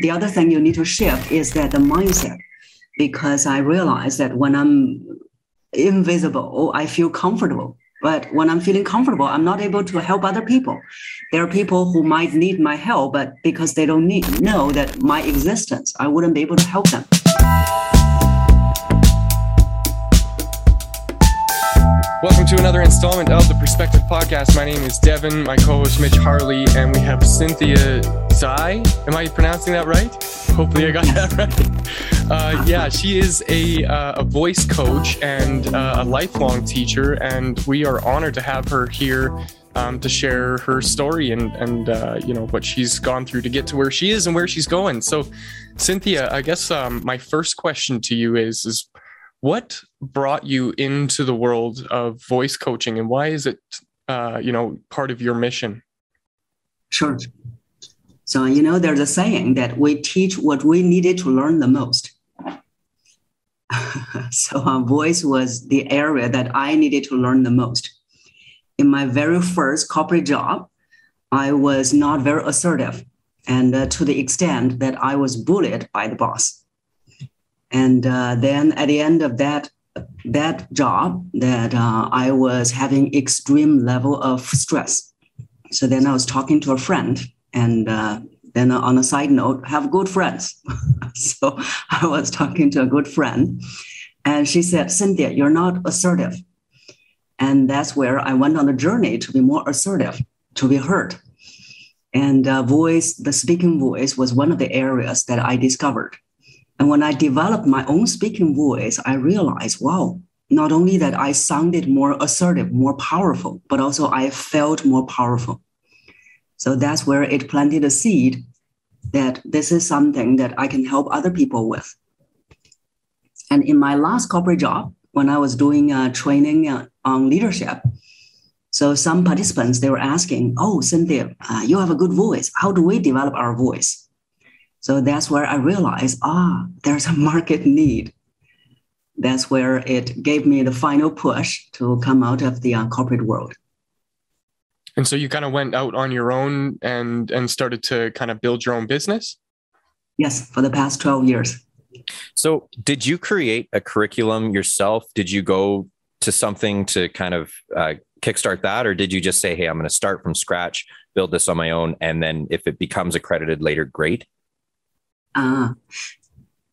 the other thing you need to shift is that the mindset, because I realize that when I'm invisible, oh, I feel comfortable. But when I'm feeling comfortable, I'm not able to help other people. There are people who might need my help, but because they don't need know that my existence, I wouldn't be able to help them. To another installment of the Perspective Podcast. My name is Devon, my co host Mitch Harley, and we have Cynthia Zhai. Am I pronouncing that right? Hopefully, I got that right. Uh, yeah, she is a, uh, a voice coach and uh, a lifelong teacher, and we are honored to have her here um, to share her story and and uh, you know what she's gone through to get to where she is and where she's going. So, Cynthia, I guess um, my first question to you is is what brought you into the world of voice coaching and why is it uh, you know part of your mission? Sure. So you know there's a saying that we teach what we needed to learn the most. So uh, voice was the area that i needed to learn the most. In my very first corporate job i was not very assertive and uh, to the extent that i was bullied by the boss and uh, then at the end of that that job, that uh, I was having extreme level of stress. So then I was talking to a friend, and uh, then on a side note, have good friends. so I was talking to a good friend, and she said, "Cynthia, you're not assertive." And that's where I went on a journey to be more assertive, to be heard. And uh, voice, the speaking voice, was one of the areas that I discovered and when I developed my own speaking voice, I realized, wow, not only that I sounded more assertive, more powerful, but also I felt more powerful. So that's where it planted a seed that this is something that I can help other people with. And in my last corporate job, when I was doing uh, training uh, on leadership, so some participants they were asking, "Oh, Cynthia, uh, you have a good voice. How do we develop our voice?" So that's where I realized, ah, there's a market need. That's where it gave me the final push to come out of the uh, corporate world. And so you kind of went out on your own and and started to kind of build your own business? Yes, for the past 12 years. So, did you create a curriculum yourself? Did you go to something to kind of uh, kickstart that, or did you just say, "Hey, I'm going to start from scratch, build this on my own, and then if it becomes accredited later, great"? Uh,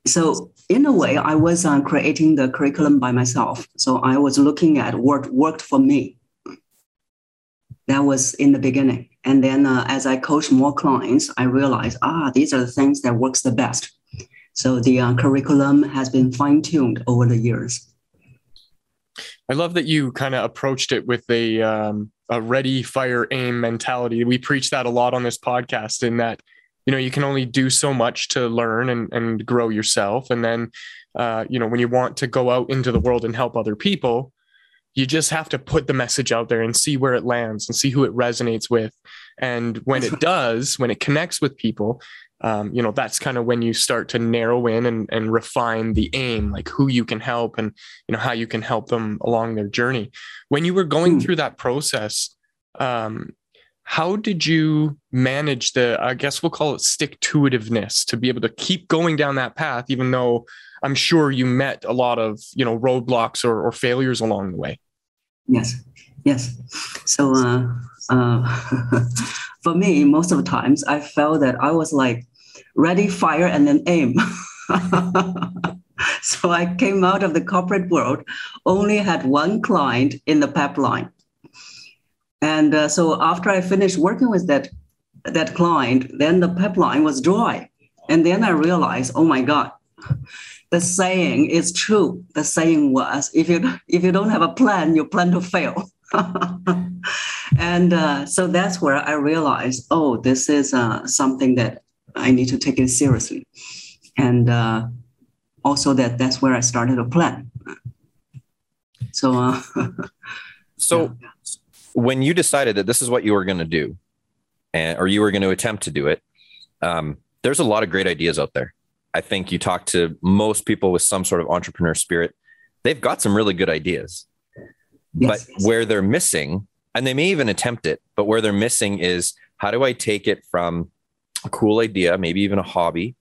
so in a way, I was uh, creating the curriculum by myself. So I was looking at what worked for me. That was in the beginning. And then uh, as I coach more clients, I realized, ah, these are the things that works the best. So the uh, curriculum has been fine tuned over the years. I love that you kind of approached it with a, um, a ready, fire, aim mentality. We preach that a lot on this podcast in that you know you can only do so much to learn and, and grow yourself. And then uh, you know when you want to go out into the world and help other people you just have to put the message out there and see where it lands and see who it resonates with. And when it does when it connects with people um, you know that's kind of when you start to narrow in and, and refine the aim like who you can help and you know how you can help them along their journey. When you were going mm. through that process um, how did you manage the i guess we'll call it stick to itiveness to be able to keep going down that path even though i'm sure you met a lot of you know roadblocks or, or failures along the way? Yes. Yes. So uh, uh, for me most of the times i felt that i was like ready fire and then aim. So i came out of the corporate world only had one client in the pipeline and uh, so after I finished working with that that client, then the pipeline was dry. And then I realized, oh my God, the saying is true. The saying was, if you if you don't have a plan, you plan to fail. and uh, so that's where I realized, oh, this is uh, something that I need to take it seriously. And uh, also that that's where I started a plan. So, uh, so. Yeah when you decided that this is what you were going to do, and or you were going to attempt to do it, um, there's a lot of great ideas out there. I think you talk to most people with some sort of entrepreneur spirit, they've got some really good ideas. Yes. But where they're missing, and they may even attempt it, but where they're missing is how do I take it from a cool idea, maybe even a hobby,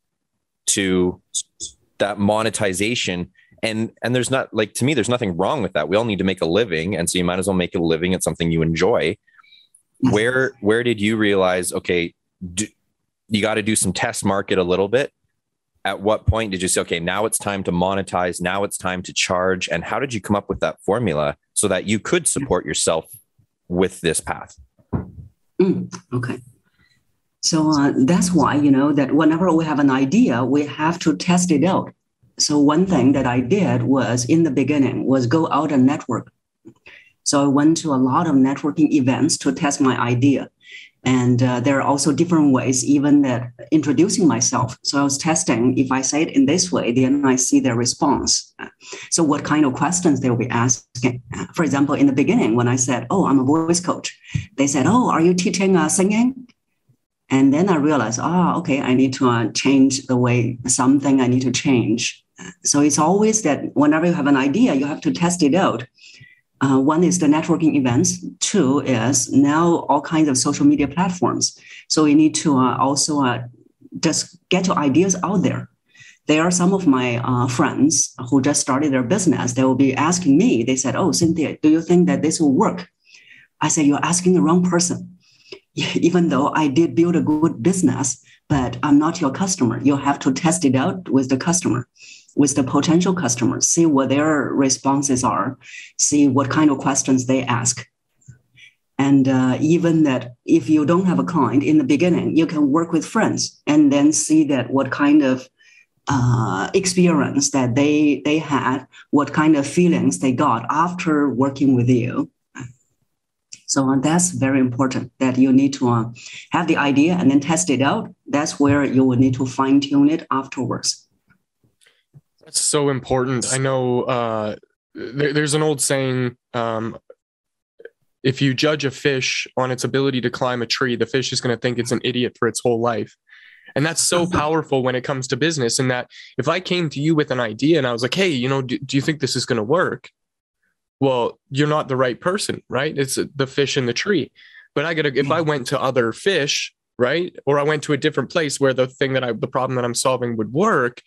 to that monetization. And and there's not like to me, there's nothing wrong with that. We all need to make a living, and so you might as well make a living at something you enjoy. Where where did you realize? Okay, do, you got to do some test market a little bit. At what point did you say, okay, now it's time to monetize? Now it's time to charge? And how did you come up with that formula so that you could support yourself with this path? Mm, okay. So uh, that's why, you know, that whenever we have an idea, we have to test it out. So one thing that I did was in the beginning was go out and network. So I went to a lot of networking events to test my idea. And uh, there are also different ways, even that introducing myself. So I was testing if I say it in this way, then I see their response. So what kind of questions they will be asking? For example, in the beginning, when I said, "Oh, I'm a voice coach," they said, "Oh, are you teaching uh, singing?" And then I realized, oh, okay, I need to uh, change the way something I need to change. So it's always that whenever you have an idea, you have to test it out. Uh, one is the networking events. Two is now all kinds of social media platforms. So you need to uh, also uh, just get your ideas out there. There are some of my uh, friends who just started their business. They will be asking me. They said, "Oh, Cynthia, do you think that this will work?" I said, "You're asking the wrong person." Even though I did build a good business, but I'm not your customer. You have to test it out with the customer with the potential customers, see what their responses are, see what kind of questions they ask. And uh, even that if you don't have a client in the beginning, you can work with friends and then see that what kind of uh, experience that they they had, what kind of feelings they got after working with you. So uh, that's very important that you need to uh, have the idea and then test it out. That's where you will need to fine tune it afterwards. That's so important. I know uh, there, there's an old saying um, if you judge a fish on its ability to climb a tree, the fish is going to think it's an idiot for its whole life. And that's so powerful when it comes to business. And that if I came to you with an idea and I was like, hey, you know, do, do you think this is going to work? Well, you're not the right person, right? It's the fish in the tree. But I gotta, if I went to other fish, right? Or I went to a different place where the thing that I, the problem that I'm solving would work,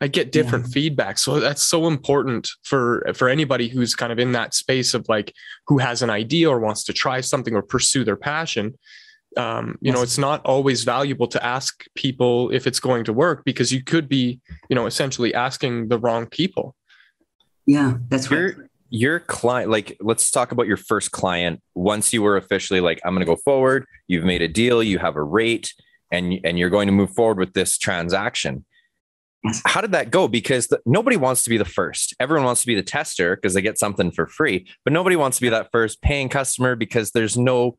I get different yeah. feedback. So that's so important for for anybody who's kind of in that space of like who has an idea or wants to try something or pursue their passion. Um, you yes. know, it's not always valuable to ask people if it's going to work because you could be, you know, essentially asking the wrong people. Yeah, that's right. Your, your client, like, let's talk about your first client. Once you were officially like, I'm going to go forward, you've made a deal, you have a rate, and and you're going to move forward with this transaction how did that go? Because the, nobody wants to be the first. Everyone wants to be the tester because they get something for free, but nobody wants to be that first paying customer because there's no,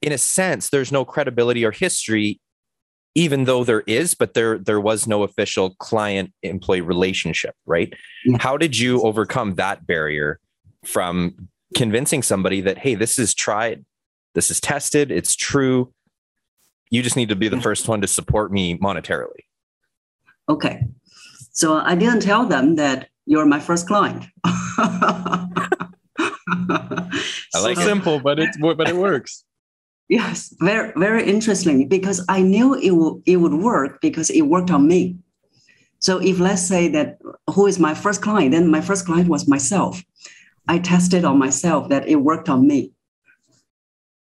in a sense, there's no credibility or history, even though there is, but there there was no official client employee relationship, right? Yeah. How did you overcome that barrier from convincing somebody that hey, this is tried, this is tested, it's true. You just need to be the first one to support me monetarily. Okay. So I didn't tell them that you're my first client. I like so, simple, but it but it works. Yes, very very interesting because I knew it would it would work because it worked on me. So if let's say that who is my first client, then my first client was myself. I tested on myself that it worked on me.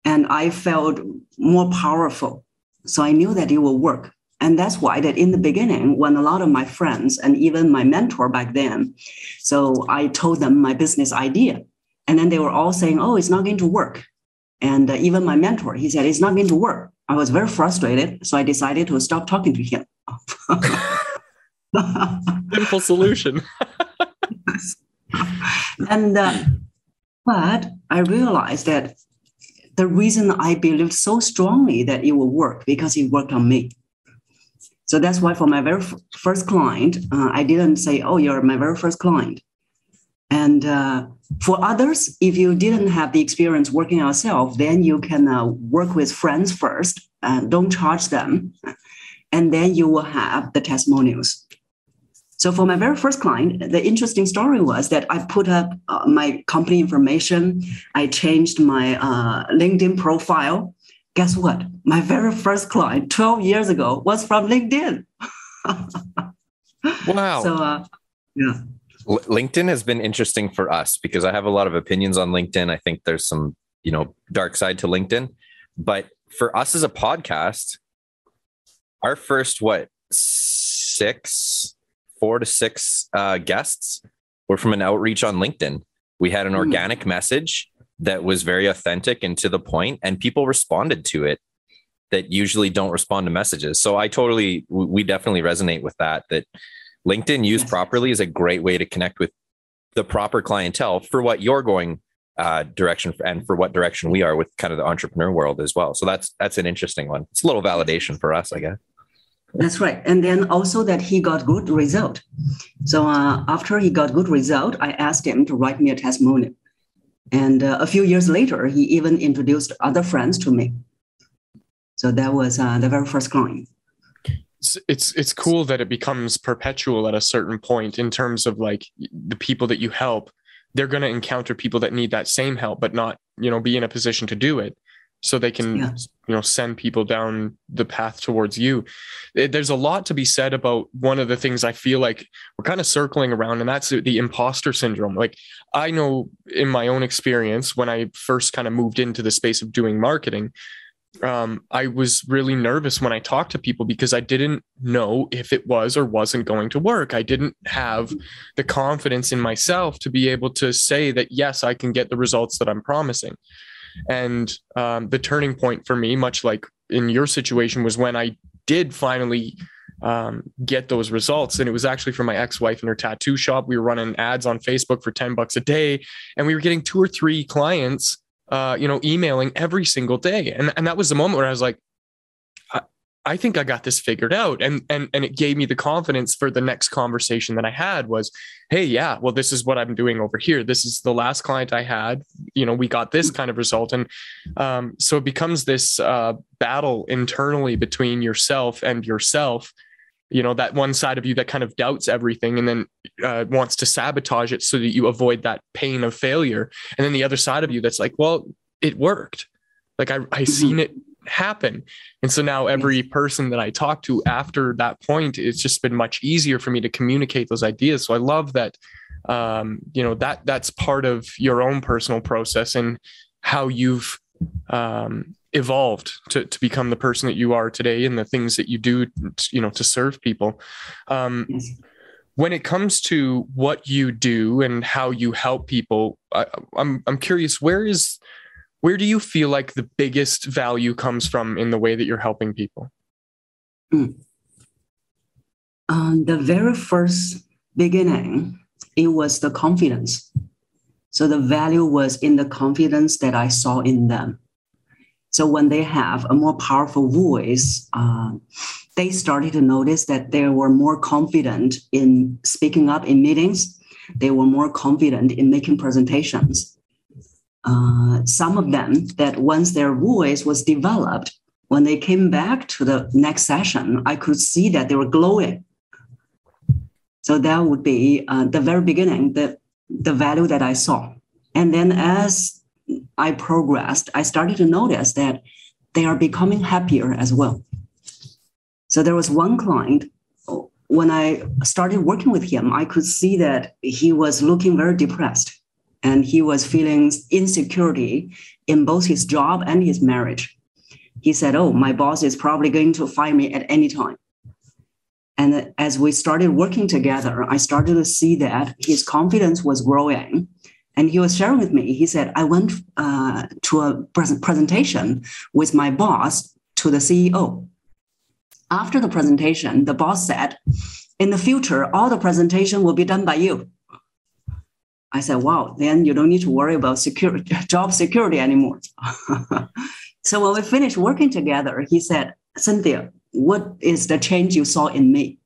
And I felt more powerful. So I knew that it will work. And that's why that in the beginning, when a lot of my friends and even my mentor back then, so I told them my business idea. And then they were all saying, oh, it's not going to work. And uh, even my mentor, he said, it's not going to work. I was very frustrated. So I decided to stop talking to him. Simple solution. and, uh, but I realized that the reason I believed so strongly that it will work because it worked on me. So that's why for my very f- first client, uh, I didn't say, oh, you're my very first client. And uh, for others, if you didn't have the experience working yourself, then you can uh, work with friends first, and don't charge them. And then you will have the testimonials. So for my very first client, the interesting story was that I put up uh, my company information. I changed my uh, LinkedIn profile guess what? My very first client 12 years ago was from LinkedIn. wow. So, uh, yeah. LinkedIn has been interesting for us because I have a lot of opinions on LinkedIn. I think there's some, you know, dark side to LinkedIn. But for us as a podcast, our first, what, six, four to six uh, guests were from an outreach on LinkedIn. We had an mm. organic message that was very authentic and to the point, and people responded to it that usually don't respond to messages. So I totally, we definitely resonate with that. That LinkedIn used properly is a great way to connect with the proper clientele for what you're going uh, direction and for what direction we are with kind of the entrepreneur world as well. So that's that's an interesting one. It's a little validation for us, I guess. That's right. And then also that he got good result. So uh, after he got good result, I asked him to write me a testimonial. And uh, a few years later, he even introduced other friends to me. So that was uh, the very first client. It's, it's it's cool that it becomes perpetual at a certain point in terms of like the people that you help. They're going to encounter people that need that same help, but not you know be in a position to do it so they can yeah. you know send people down the path towards you there's a lot to be said about one of the things i feel like we're kind of circling around and that's the imposter syndrome like i know in my own experience when i first kind of moved into the space of doing marketing um, I was really nervous when I talked to people because I didn't know if it was or wasn't going to work. I didn't have the confidence in myself to be able to say that, yes, I can get the results that I'm promising. And um, the turning point for me, much like in your situation, was when I did finally um, get those results. And it was actually for my ex-wife in her tattoo shop. We were running ads on Facebook for 10 bucks a day, and we were getting two or three clients, uh, you know, emailing every single day. And, and that was the moment where I was like, I think I got this figured out. And and and it gave me the confidence for the next conversation that I had was, hey, yeah, well, this is what I'm doing over here. This is the last client I had. You know, we got this kind of result. And um, so it becomes this uh, battle internally between yourself and yourself. You know, that one side of you that kind of doubts everything and then uh, wants to sabotage it so that you avoid that pain of failure. And then the other side of you that's like, well, it worked. Like I, I mm-hmm. seen it happen. And so now every person that I talk to after that point, it's just been much easier for me to communicate those ideas. So I love that, um, you know, that that's part of your own personal process and how you've um, evolved to, to become the person that you are today and the things that you do, you know, to serve people. Um, when it comes to what you do and how you help people, I, I'm, I'm curious, where is where do you feel like the biggest value comes from in the way that you're helping people? Mm. Um, the very first beginning, it was the confidence. So the value was in the confidence that I saw in them. So when they have a more powerful voice, uh, they started to notice that they were more confident in speaking up in meetings. They were more confident in making presentations uh, some of them that once their voice was developed, when they came back to the next session, I could see that they were glowing. So that would be uh, the very beginning, the, the value that I saw. And then as I progressed, I started to notice that they are becoming happier as well. So there was one client, when I started working with him, I could see that he was looking very depressed and he was feeling insecurity in both his job and his marriage. He said, Oh, my boss is probably going to fire me at any time. And as we started working together, I started to see that his confidence was growing. And he was sharing with me, he said, I went uh, to a presentation with my boss to the CEO. After the presentation, the boss said, In the future, all the presentation will be done by you. I said, wow, then you don't need to worry about security, job security anymore. so when we finished working together, he said, Cynthia, what is the change you saw in me?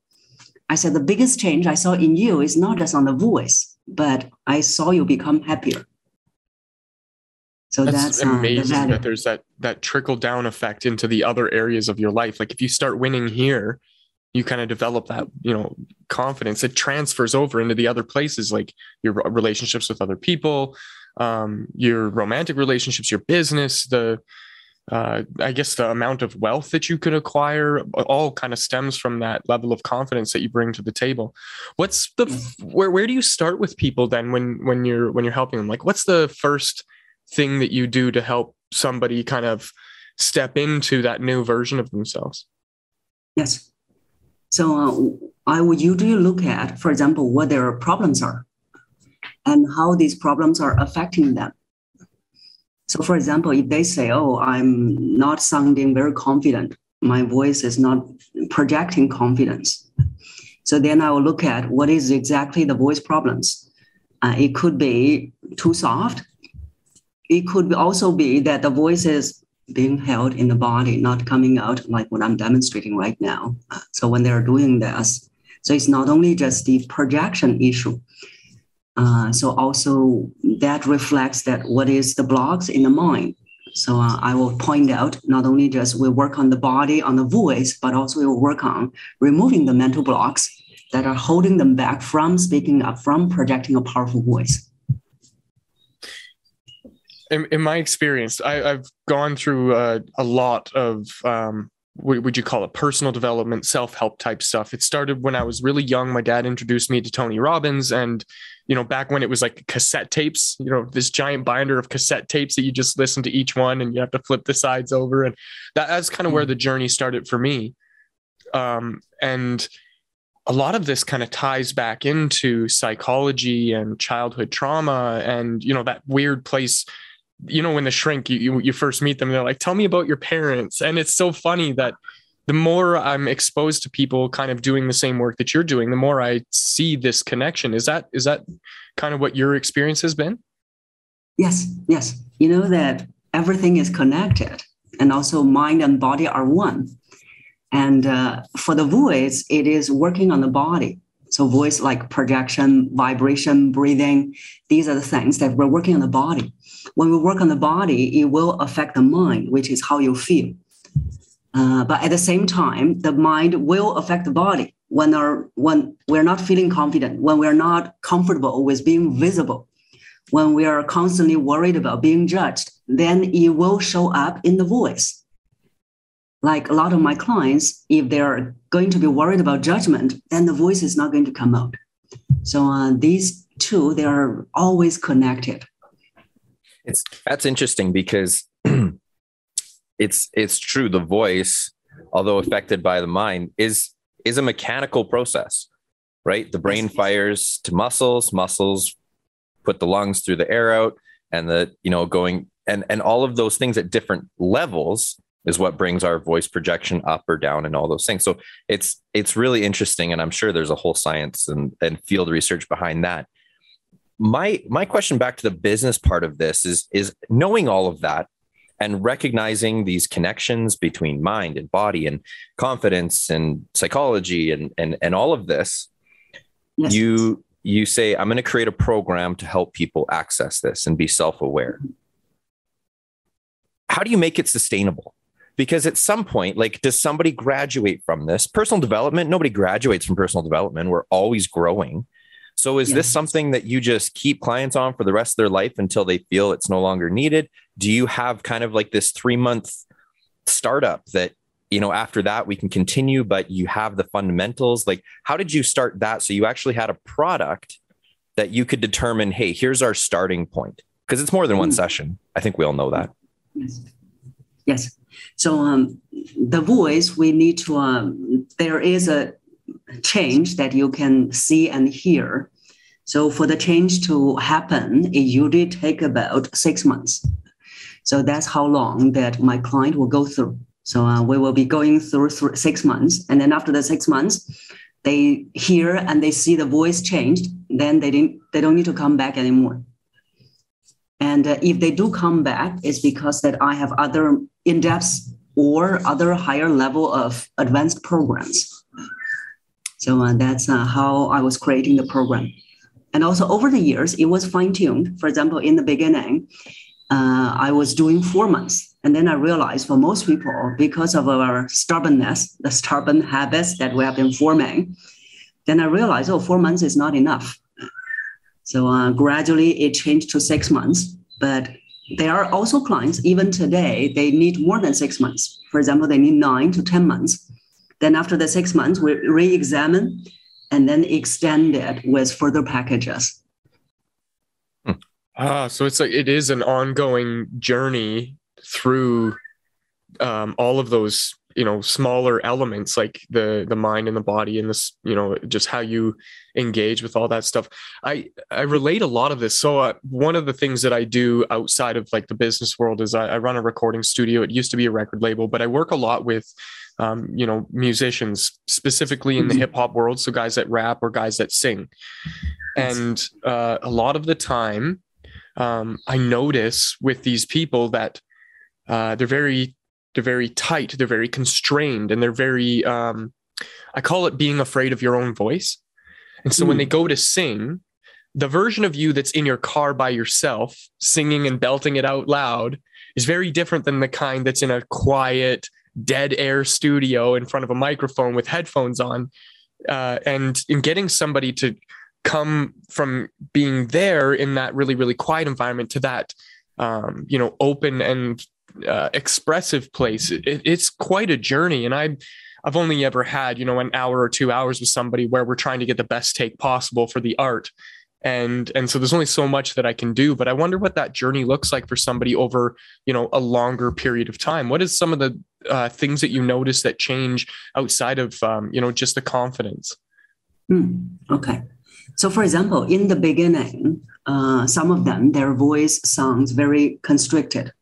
I said, the biggest change I saw in you is not just on the voice, but I saw you become happier. So that's, that's amazing uh, the that there's that that trickle down effect into the other areas of your life. Like if you start winning here, you kind of develop that you know confidence it transfers over into the other places like your relationships with other people um, your romantic relationships your business the uh, I guess the amount of wealth that you could acquire all kind of stems from that level of confidence that you bring to the table. What's the where where do you start with people then when when you're when you're helping them? Like, what's the first thing that you do to help somebody kind of step into that new version of themselves? Yes. So uh, I would usually look at, for example, what their problems are and how these problems are affecting them. So, for example, if they say, Oh, I'm not sounding very confident, my voice is not projecting confidence. So then I will look at what is exactly the voice problems. Uh, it could be too soft. It could also be that the voice is being held in the body, not coming out like what I'm demonstrating right now. Uh, so when they're doing this, so it's not only just the projection issue, uh, so also that reflects that what is the blocks in the mind. So uh, I will point out not only just we work on the body, on the voice, but also we will work on removing the mental blocks that are holding them back from speaking up, from projecting a powerful voice. In, in my experience, I, have gone through uh, a lot of um, would you call it personal development, self help type stuff. It started when I was really young. My dad introduced me to Tony Robbins, and you know, back when it was like cassette tapes, you know, this giant binder of cassette tapes that you just listen to each one and you have to flip the sides over, and that, that's kind of where the journey started for me. Um, and a lot of this kind of ties back into psychology and childhood trauma, and you know, that weird place you know when the shrink you, you, you first meet them they're like tell me about your parents. And it's so funny that the more i'm exposed to people kind of doing the same work that you're doing the more i see this connection. Is that is that kind of what your experience has been? Yes yes. You know that everything is connected and also mind and body are one. And uh, for the voice it is working on the body so voice like projection vibration breathing these are the things that we're working on the body when we work on the body, it will affect the mind, which is how you feel. Uh, but at the same time, the mind will affect the body when our when we're not feeling confident, when we're not comfortable with being visible, when we are constantly worried about being judged, then it will show up in the voice. Like a lot of my clients, if they're going to be worried about judgment, then the voice is not going to come out. So uh, these two, they are always connected. It's that's interesting because it's it's true. The voice, although affected by the mind, is is a mechanical process, right? The brain fires to muscles, muscles put the lungs through the air out, and the you know going and and all of those things at different levels is what brings our voice projection up or down and all those things. So it's it's really interesting, and I'm sure there's a whole science and, and field research behind that my my question back to the business part of this is is knowing all of that and recognizing these connections between mind and body and confidence and psychology and and and all of this yes. you you say i'm going to create a program to help people access this and be self-aware how do you make it sustainable because at some point like does somebody graduate from this? Personal development nobody graduates from personal development. We're always growing. So is this something that you just keep clients on for the rest of their life until they feel it's no longer needed? Do you have kind of like this 3 month startup that you know after that we can continue but you have the fundamentals? Like how did you start that so you actually had a product that you could determine hey here's our starting point? Because it's more than one mm. session. I think we all know that. Yes yes so um, the voice we need to um, there is a change that you can see and hear. So for the change to happen, it usually take about six months. So that's how long that my client will go through. So uh, we will be going through th- six months, and then after the six months, they hear and they see the voice changed. Then they didn't. They don't need to come back anymore. And uh, if they do come back, it's because that I have other in-depth or other higher level of advanced programs so uh, that's uh, how I was creating the program. And also over the years, it was fine tuned. For example, in the beginning, uh, I was doing four months. And then I realized for most people, because of our stubbornness, the stubborn habits that we have been forming, then I realized, oh, four months is not enough. So uh, gradually it changed to six months. But there are also clients, even today, they need more than six months. For example, they need nine to 10 months. Then after the six months, we re-examine and then extend it with further packages. Hmm. Ah, so it's like it is an ongoing journey through um, all of those you know smaller elements like the the mind and the body and this you know just how you engage with all that stuff. I i relate a lot of this. So uh, one of the things that i do outside of like the business world is I, I, run a recording studio. It used to be a record label but i work a lot with um, you know musicians specifically in the mm-hmm. hip hop world. So guys that rap or guys that sing. And uh, a lot of the time um, i notice with these people that uh, they're very they're very tight they're very constrained and they're very um, i call it being afraid of your own voice and so mm. when they hmm. go to sing the version of you that's in your car by yourself singing and belting it out loud is very different than the kind that's in a quiet dead air studio in front of a microphone with headphones on uh, and in getting somebody to come from being there in that really really quiet environment to that um, you know open and uh, expressive place. It, it's quite a journey, and I. I've only ever had, you know, an hour or two hours with somebody where we're trying to get the best take possible for the art. And and so there's only so much that I can do, but I wonder what that journey looks like for somebody over, you know, a longer period of time. What is some of the uh, things that you notice that change outside of, um, you know, just the confidence? Mm, okay. So, for example, in the beginning, uh, some of them, their voice sounds very constricted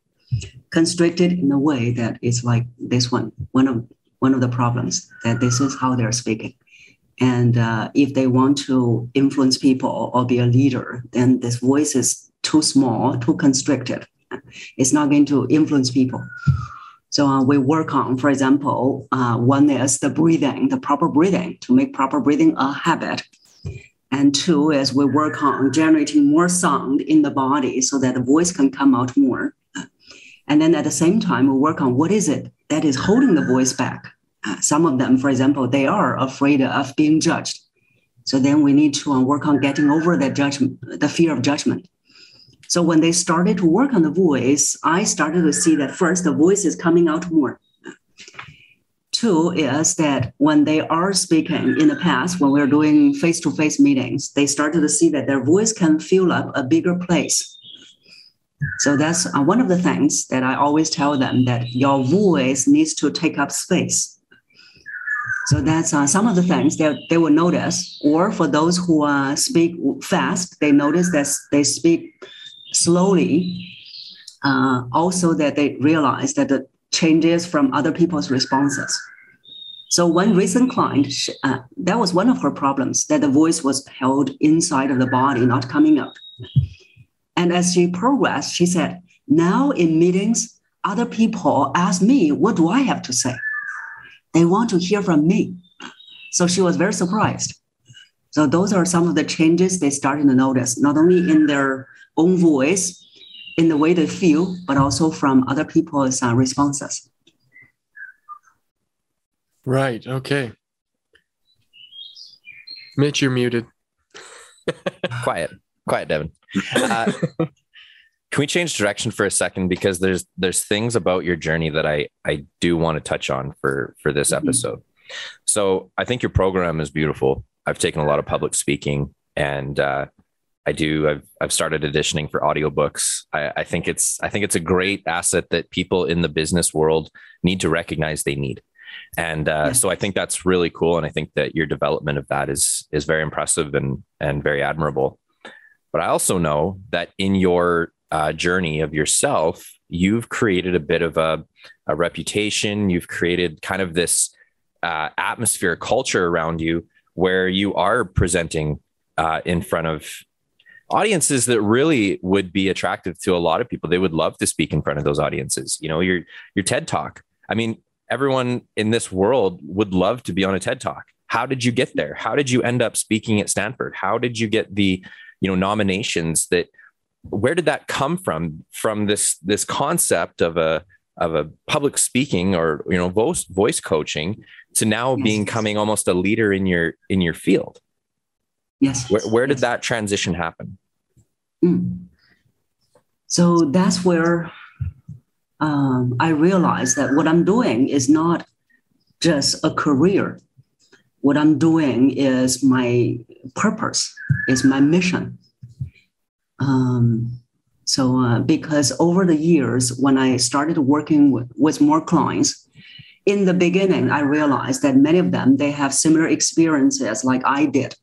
constricted in a way that is like this one, one of one of the problems that this is how they're speaking. And uh, if they want to influence people or be a leader, then this voice is too small, too constricted. It's not going to influence people. So uh, we work on, for example, uh, one is the breathing, the proper breathing to make proper breathing a habit. And two is we work on generating more sound in the body so that the voice can come out more. And then at the same time, we work on what is it that is holding the voice back. Uh, some of them, for example, they are afraid of being judged. So then we need to uh, work on getting over that judgment, the fear of judgment. So when they started to work on the voice, I started to see that first the voice is coming out more. Two is that when they are speaking in the past, when we are doing face to face meetings, they started to see that their voice can fill up a bigger place so that's uh, one of the things that I always tell them that your voice needs to take up space. So that's uh, some of the things that they will notice. Or for those who uh, speak fast, they notice that they speak slowly. Uh, also, that they realize that the changes from other people's responses. So one recent client, uh, that was one of her problems, that the voice was held inside of the body, not coming out. And as she progressed, she said, now in meetings, other people ask me, what do I have to say? They want to hear from me. So she was very surprised. So those are some of the changes they started to notice, not only in their own voice, in the way they feel, but also from other people's uh, responses. Right. Okay. Mitch, you're muted. Quiet. Quiet, Devon. Uh, can we change direction for a second because there's there's things about your journey that I I do want to touch on for for this mm-hmm. episode. So I think your program is beautiful. I've taken a lot of public speaking and uh, I do. I've I've started auditioning for audiobooks. I, I think it's I think it's a great asset that people in the business world need to recognize they need. And uh, yeah. so I think that's really cool. And I think that your development of that is is very impressive and and very admirable. But I also know that in your uh, journey of yourself, you've created a bit of a, a reputation. You've created kind of this uh, atmosphere, culture around you where you are presenting uh, in front of audiences that really would be attractive to a lot of people. They would love to speak in front of those audiences. You know, your your TED Talk. I mean, everyone in this world would love to be on a TED Talk. How did you get there? How did you end up speaking at Stanford? How did you get the you know nominations that where did that come from from this this concept of a of a public speaking or you know voice voice coaching to now yes. being coming almost a leader in your in your field yes where, where did that transition happen mm. So that's where um, I realized that what I'm doing is not just a career. What I'm doing is my purpose, is my mission. Um, so, uh, because over the years, when I started working with, with more clients, in the beginning, I realized that many of them they have similar experiences like I did.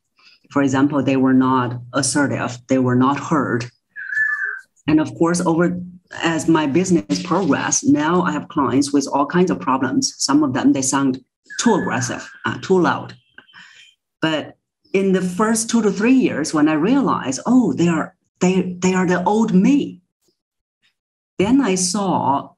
For example, they were not assertive, they were not heard. And of course, over as my business progressed, now I have clients with all kinds of problems. Some of them they sound too aggressive, uh, too loud. But in the first two to three years, when I realized, oh, they are they they are the old me, then I saw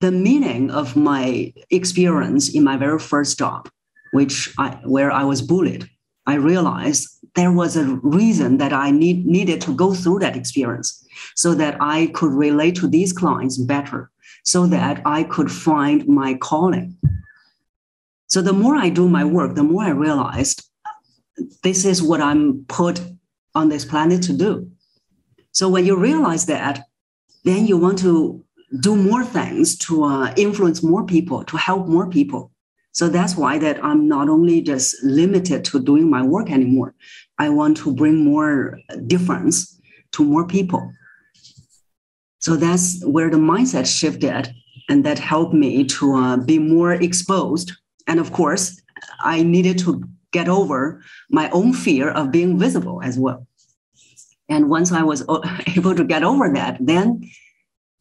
the meaning of my experience in my very first job, which I where I was bullied. I realized there was a reason that I need, needed to go through that experience so that I could relate to these clients better, so that I could find my calling. So the more I do my work, the more I realized this is what I'm put on this planet to do. So when you realize that, then you want to do more things to uh, influence more people, to help more people. So that's why that I'm not only just limited to doing my work anymore. I want to bring more difference to more people. So that's where the mindset shifted, and that helped me to uh, be more exposed. And of course, I needed to get over my own fear of being visible as well. And once I was uh, able to get over that, then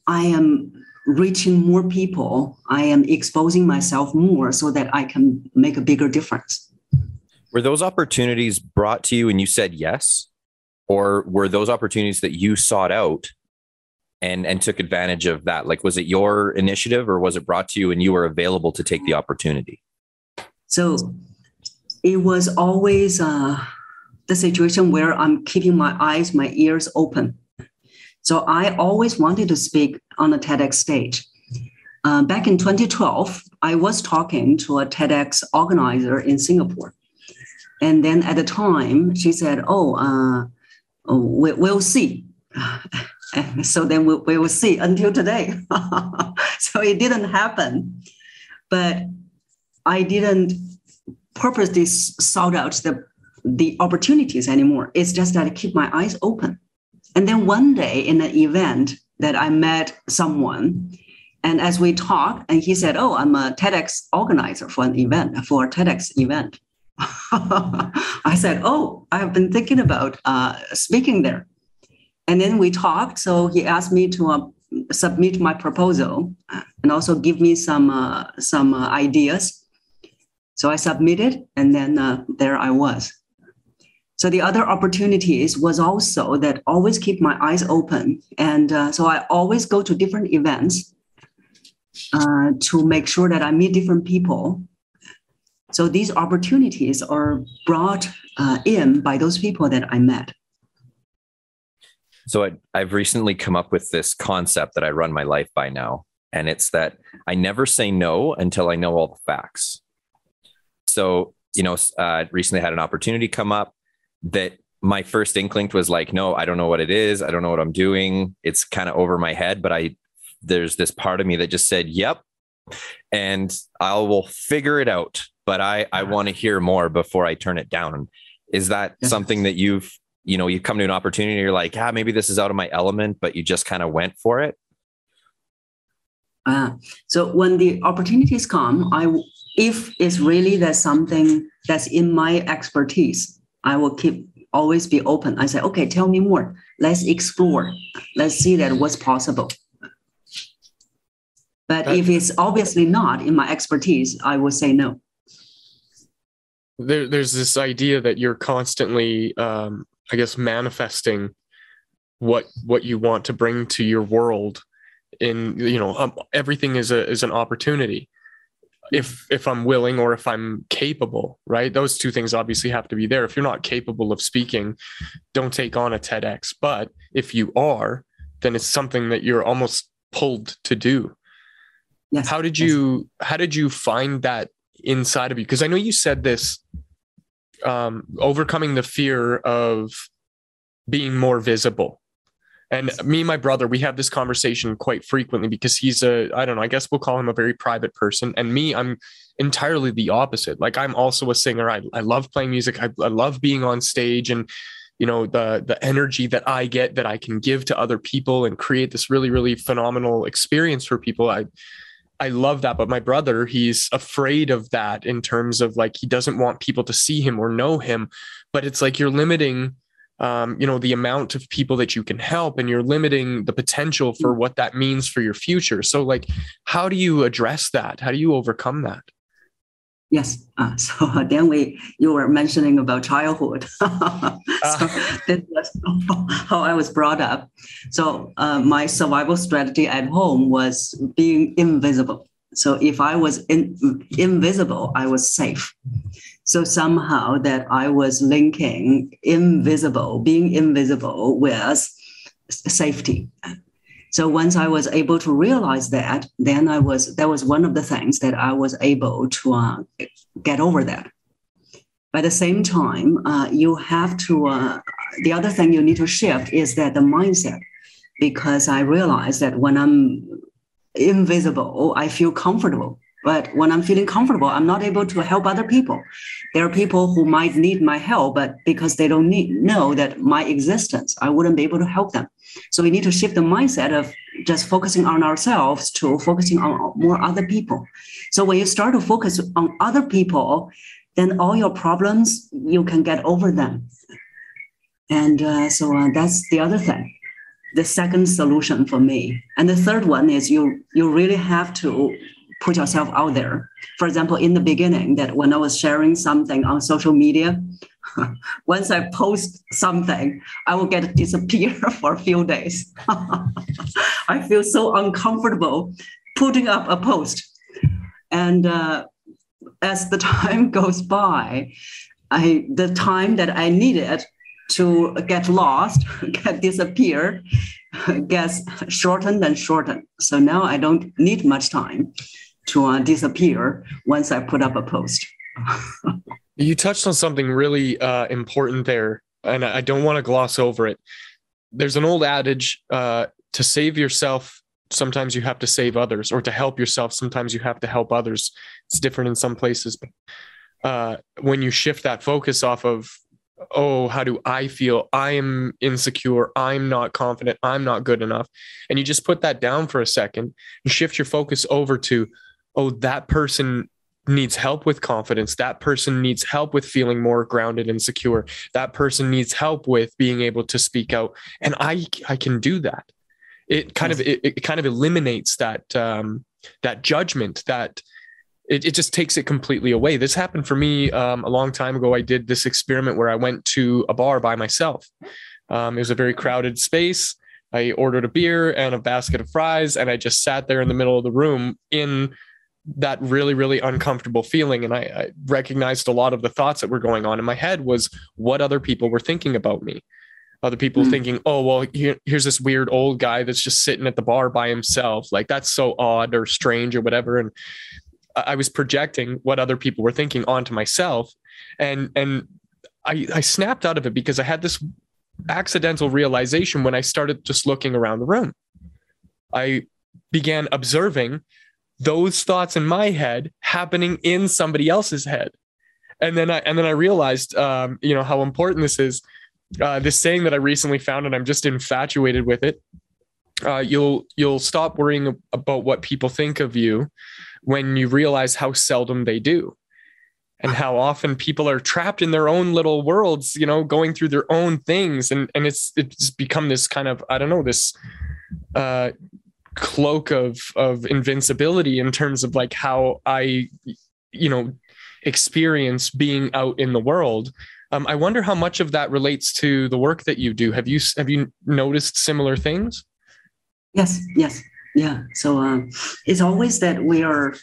I am reaching more people. I am exposing myself more so that I can make a bigger difference. Were those opportunities brought to you and you said yes? Or were those opportunities that you sought out and and took advantage of that? Like was it your initiative or was it brought to you and you were available to take the opportunity? So it was always uh, the situation where I'm keeping my eyes, my ears open so I always wanted to speak on a TEDx stage. Uh, back in 2012, I was talking to a TEDx organizer in Singapore. And then at the time, she said, Oh, uh, we, will see. so then we, we will see until today. so it didn't happen. But I didn't purposely sought out the, the opportunities anymore. It's just that I keep my eyes open. And then one day in an event that I met someone, and as we talked, and he said, "Oh, I'm a TEDx organizer for an event for a TEDx event." I said, "Oh, I've been thinking about uh, speaking there." And then we talked. So he asked me to uh, submit my proposal and also give me some uh, some uh, ideas. So I submitted, and then uh, there I was. So the other opportunities was also that always keep my eyes open. And uh, so I always go to different events uh, to make sure that I meet different people. So these opportunities are brought uh, in by those people that I met. So I, I've recently come up with this concept that I run my life by now. And it's that I never say no until I know all the facts. So, you know, uh, recently had an opportunity come up that my first inkling was like, no, I don't know what it is. I don't know what I'm doing. It's kind of over my head, but I, there's this part of me that just said, yep. And I will figure it out, but I, I want to hear more before I turn it down. Is that something that you've, you know, you come to an opportunity, you're like, yeah, maybe this is out of my element, but you just kind of went for it? Uh, so when the opportunities come, I, if it's really there's something that's in my expertise, I will keep always be open. I say, okay, tell me more. Let's explore. Let's see that what's possible. But that, if it's obviously not in my expertise, I will say no. There, there's this idea that you're constantly, um, I guess, manifesting what what you want to bring to your world. In you know, um, everything is a is an opportunity if if i'm willing or if i'm capable right? Those two things obviously have to be there. If you're not capable of speaking don't take on a tedx. But if you are then it's something that you're almost pulled to do. Yes. how did you yes. how did you find that inside of you? Because i know you said this um, overcoming the fear of being more visible And me and my brother, we have this conversation quite frequently because he's a, I don't know, I guess we'll call him a very private person. And me, I'm entirely the opposite. Like I'm also a singer. I, I love playing music. I, I love being on stage and, you know, the, the energy that I get that I can give to other people and create this really, really phenomenal experience for people. I, I love that. But my brother, he's afraid of that in terms of like, he doesn't want people to see him or know him, but it's like you're limiting um, you know the amount of people that you can help and you're limiting the potential for mm. what that means for your future. So like how do you address that? How do you overcome that? Yes uh, so uh, then we you were mentioning about childhood. So uh. this was how i was brought up. So uh, my survival strategy at home was being invisible. So if i was in, invisible i was safe so somehow that I was linking invisible, being invisible with safety. So once I was able to realize that, then I was that was one of the things that I was able to uh, get over that. By the same time, uh, you have to. Uh, the other thing you need to shift is that the mindset, because I realized that when I'm invisible, I feel comfortable but when I'm feeling comfortable, I'm not able to help other people. There are people who might need my help, but because they don't need, know that my existence, I wouldn't be able to help them. So we need to shift the mindset of just focusing on ourselves to focusing on more other people. So when you start to focus on other people, then all your problems, you can get over them. And uh, so uh, that's the other thing the second solution for me. And the third one is you you really have to put yourself out there. For example, in the beginning, that when I was sharing something on social media, once I post something, I will get disappear for a few days. I feel so uncomfortable putting up a post. And uh, as the time goes by, I the time that I needed to get lost, get disappear, gets shortened and shortened. So now I don't need much time to uh, disappear once I put up a post. you touched on something really uh, important there, and I don't want to gloss over it. There's an old adage uh, to save yourself, sometimes you have to save others, or to help yourself, sometimes you have to help others. It's different in some places. But uh, when you shift that focus off of oh, how do I feel? I'm insecure. I'm not confident. I'm not good enough. And you just put that down for a second and shift your focus over to, oh, that person needs help with confidence. That person needs help with feeling more grounded and secure. That person needs help with being able to speak out. And I, I can do that. It kind of, it, it, kind of eliminates that, um, that judgment that it, it just takes it completely away. This happened for me um, a long time ago. I did this experiment where I went to a bar by myself. Um, it was a very crowded space. I ordered a beer and a basket of fries, and I just sat there in the middle of the room in that really really uncomfortable feeling. And I, I, recognized a lot of the thoughts that were going on in my head was what other people were thinking about me. Other people mm. thinking oh well here, here's this weird old guy that's just sitting at the bar by himself. Like that's so odd or strange or whatever. And i was projecting what other people were thinking onto myself. And and i i snapped out of it because i had this accidental realization when i started just looking around the room. I began observing those thoughts in my head happening in somebody else's head. And then I and then I realized um, you know how important this is. Uh, this saying that I recently found, and I'm just infatuated with it. Uh, you'll you'll stop worrying about what people think of you when you realize how seldom they do and how often people are trapped in their own little worlds you know going through their own things and and it's it's become this kind of i don't know this uh cloak of of invincibility in terms of like how I, you know, experience being out in the world. Um, I wonder how much of that relates to the work that you do. Have you have you noticed similar things? Yes, yes, yeah. So uh, it's always that we are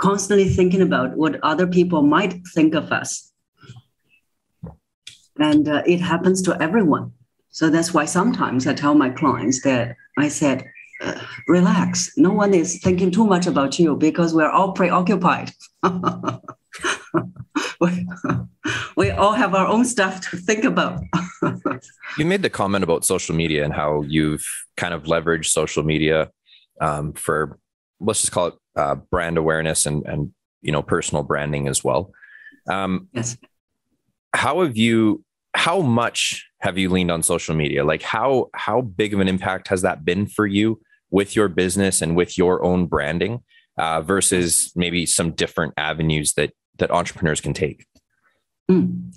constantly thinking about what other people might think of us, and uh, it happens to everyone. So that's why sometimes I tell my clients that I said uh, relax. No one is thinking too much about you because we're all preoccupied. we, we all have our own stuff to think about. you made the comment about social media and how you've kind of leveraged social media um, for let's just call it uh, brand awareness and and you know personal branding as well. Um, yes. How have you? How much have you leaned on social media? Like how how big of an impact has that been for you with your business and with your own branding uh, versus maybe some different avenues that that entrepreneurs can take? Mm.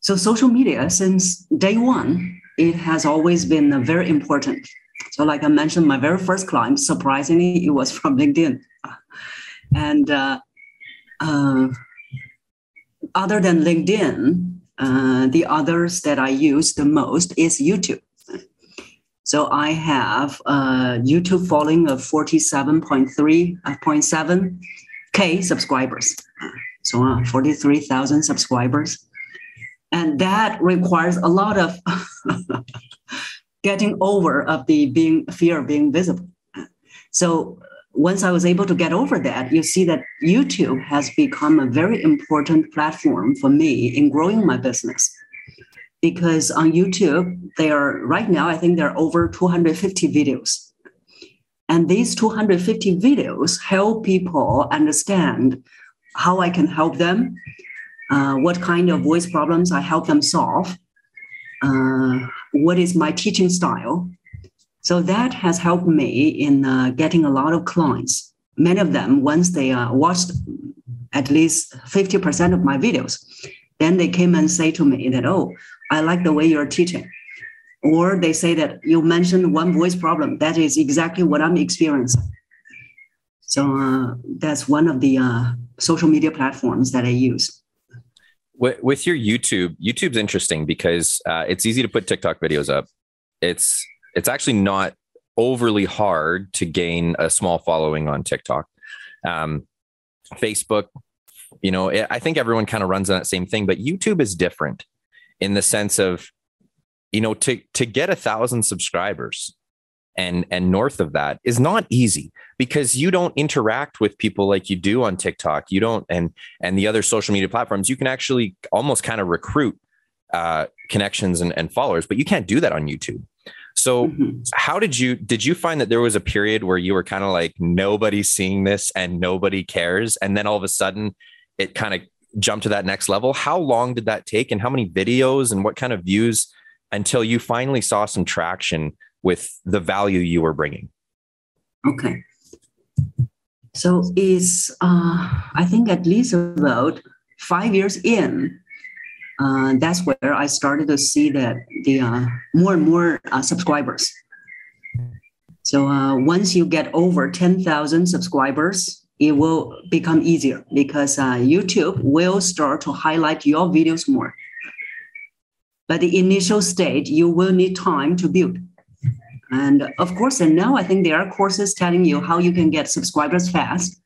So social media, since day one, it has always been very important. So, like I mentioned, my very first client, surprisingly, it was from LinkedIn, and uh, uh, other than LinkedIn, uh, the others that I use the most is YouTube. So I have a YouTube following of 47.3.7 uh, K subscribers. So uh, 43,000 subscribers. And that requires a lot of getting over of the being fear of being visible. So once I was able to get over that, you see that YouTube has become a very important platform for me in growing my business. Because on YouTube, there are right now, I think there are over 250 videos. And these 250 videos help people understand how I can help them, uh, what kind of voice problems I help them solve, uh, what is my teaching style, so that has helped me in uh, getting a lot of clients. Many of them, once they uh, watched at least 50% of my videos, then they came and say to me that, oh, I like the way you're teaching. Or they say that you mentioned one voice problem. That is exactly what I'm experiencing. So uh, that's one of the uh, social media platforms that I use. With your YouTube, YouTube's interesting because uh, it's easy to put TikTok videos up. It's it's actually not overly hard to gain a small following on TikTok. Um, Facebook, you know, I think everyone kind of runs on that same thing, but YouTube is different in the sense of, you know, to to get a thousand subscribers and and north of that is not easy because you don't interact with people like you do on TikTok. You don't and and the other social media platforms. You can actually almost kind of recruit uh, connections and, and followers, but you can't do that on YouTube. So mm-hmm. how did you did you find that there was a period where you were kind of like nobody's seeing this and nobody cares and then all of a sudden it kind of jumped to that next level? How long did that take and how many videos and what kind of views until you finally saw some traction with the value you were bringing? Okay. So it's uh, I think at least about 5 years in uh, that's where I started to see that the uh, more and more uh, subscribers. So uh, once you get over 10,000 subscribers, it will become easier because uh, YouTube will start to highlight your videos more. But the initial stage, you will need time to build. And of course, and now I think there are courses telling you how you can get subscribers fast.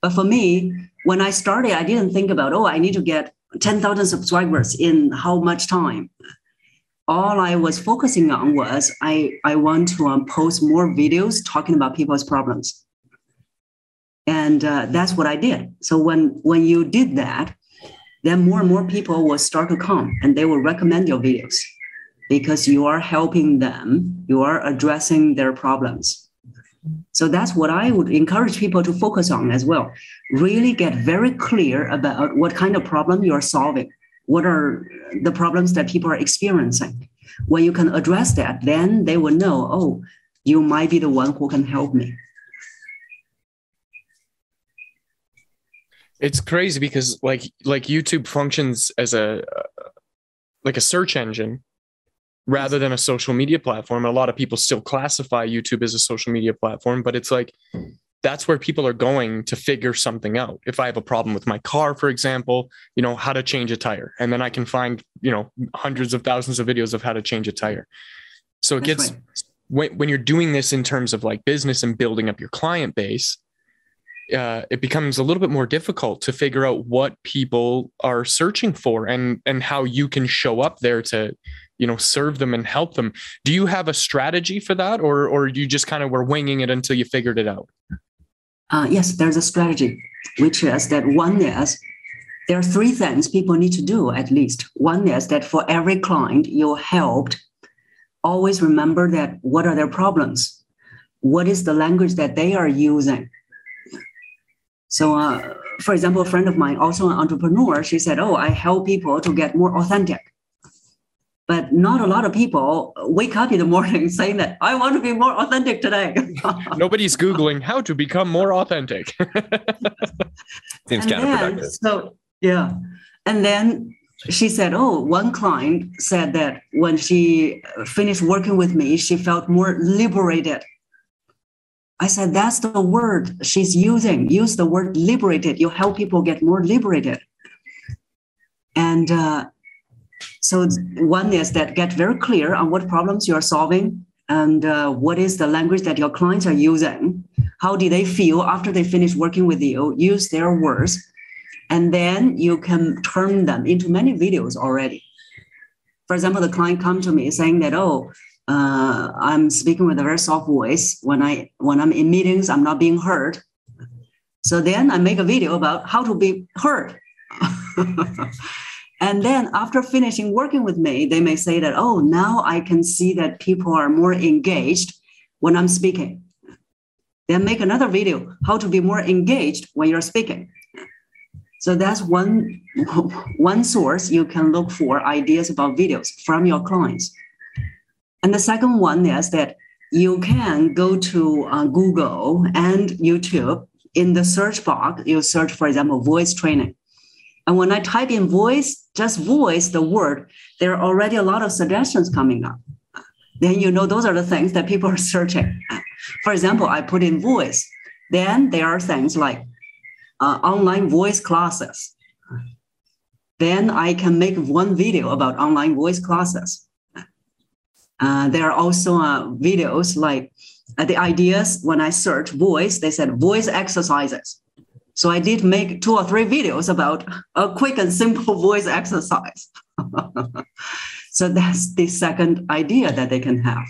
But for me, when I started, I didn't think about, oh, I need to get 10,000 subscribers in how much time? All I was focusing on was I, I want to um, post more videos talking about people's problems. And uh, that's what I did. So when, when you did that, then more and more people will start to come and they will recommend your videos because you are helping them, you are addressing their problems. So that's what I would encourage people to focus on as well. Really get very clear about what kind of problem you're solving. What are the problems that people are experiencing? When you can address that, then they will know, oh, you might be the one who can help me. It's crazy because like like YouTube functions as a uh, like a search engine rather than a social media platform. A lot of people still classify YouTube as a social media platform, but it's like that's where people are going to figure something out. If I have a problem with my car, for example, you know, how to change a tire. And then I can find, you know, hundreds of thousands of videos of how to change a tire. So it that's gets right. when, when you're doing this in terms of like business and building up your client base, uh, it becomes a little bit more difficult to figure out what people are searching for and and how you can show up there to you know serve them and help them do you have a strategy for that or or you just kind of were winging it until you figured it out uh, yes there's a strategy which is that one is there are three things people need to do at least. One is that for every client you helped, always remember that what are their problems? What is the language that they are using? So, uh, for example, a friend of mine, also an entrepreneur, she said, Oh, I help people to get more authentic. But not a lot of people wake up in the morning saying that I want to be more authentic today. Nobody's Googling how to become more authentic. Seems And counterproductive. then- So yeah, and then she said, "Oh, one client said that when she finished working with me, she felt more liberated." I said, "That's the word she's using. Use the word liberated. You help people get more liberated." And uh, so one is that get very clear on what problems you are solving and uh, what is the language that your clients are using. How do they feel after they finish working with you? Use their words and then you can turn them into many videos already. For example, the client come to me saying that, oh, uh, I'm speaking with a very soft voice. When I when I'm in meetings, I'm not being heard. So then I make a video about how to be heard. and then after finishing working with me, they may say that, oh, now I can see that people are more engaged when I'm speaking. Then make another video, how to be more engaged when you're speaking. So that's one, one source you can look for ideas about videos from your clients. And the second one is that you can go to uh, Google and YouTube. In the search box, you search, for example, voice training. And when I type in voice, just voice the word, there are already a lot of suggestions coming up. Then you know those are the things that people are searching. For example, I put in voice. Then there are things like uh, online voice classes. Then I can make one video about online voice classes. Uh, there are also uh, videos like uh, the ideas when I search voice, they said voice exercises. So I did make two or three videos about a quick and simple voice exercise. so that's the second idea that they can have.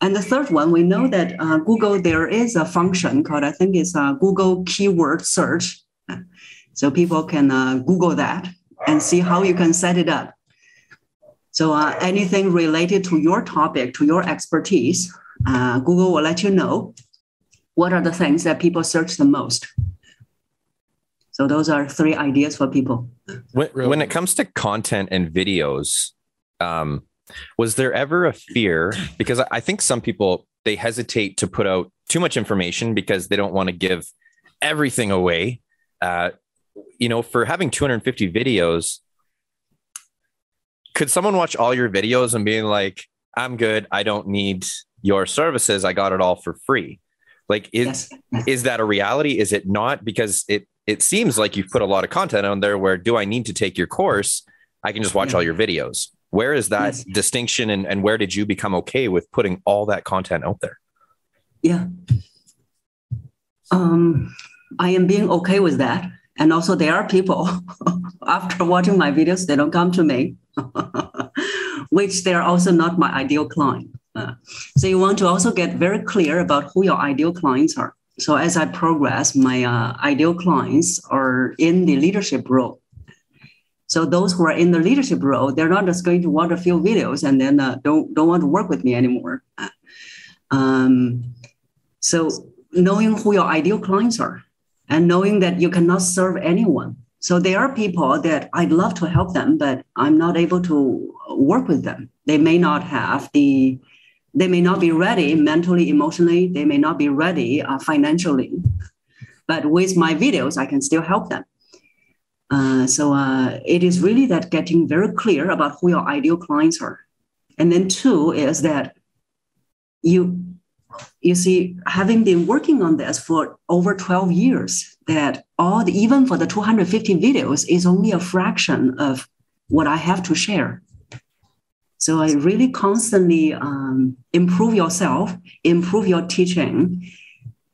And the third one, we know that uh, Google, there is a function called, I think it's a Google keyword search. So people can uh, Google that and see how you can set it up. So uh, anything related to your topic, to your expertise, uh, Google will let you know what are the things that people search the most. So those are three ideas for people. When, when it comes to content and videos, um, was there ever a fear? Because I- think some people they hesitate to put out too much information because they don't want to give everything away. Uh, you know, for having 250 videos, could someone watch all your videos and being like, "I'm good. I don't need your services. I got it all for free." Like, is Yes. is that a reality? Is it not? Because it it seems like you've put a lot of content on there. Where do I need to take your course? I can just watch Yeah. all your videos. Where is that Yes. distinction, and and where did you become okay with putting all that content out there? Yeah. Um, I am being okay with that. And also, there are people after watching my videos, they don't come to me, which they're also not my ideal client. Uh, so you want to also get very clear about who your ideal clients are. So as I progress, my uh, ideal clients are in the leadership role. So those who are in the leadership role, they're not just going to watch a few videos and then uh, don't don't want to work with me anymore. Um, so knowing who your ideal clients are and knowing that you cannot serve anyone. So there are people that I'd love to help them, but I'm not able to work with them. They may not have the, they may not be ready mentally, emotionally. They may not be ready uh, financially. But with my videos, I can still help them. Uh, so uh, it is really that getting very clear about who your ideal clients are. And then two is that you you see, having been working on this for over 12 years, that all the, even for the 250 videos is only a fraction of what I have to share. So I really constantly um, improve yourself, improve your teaching,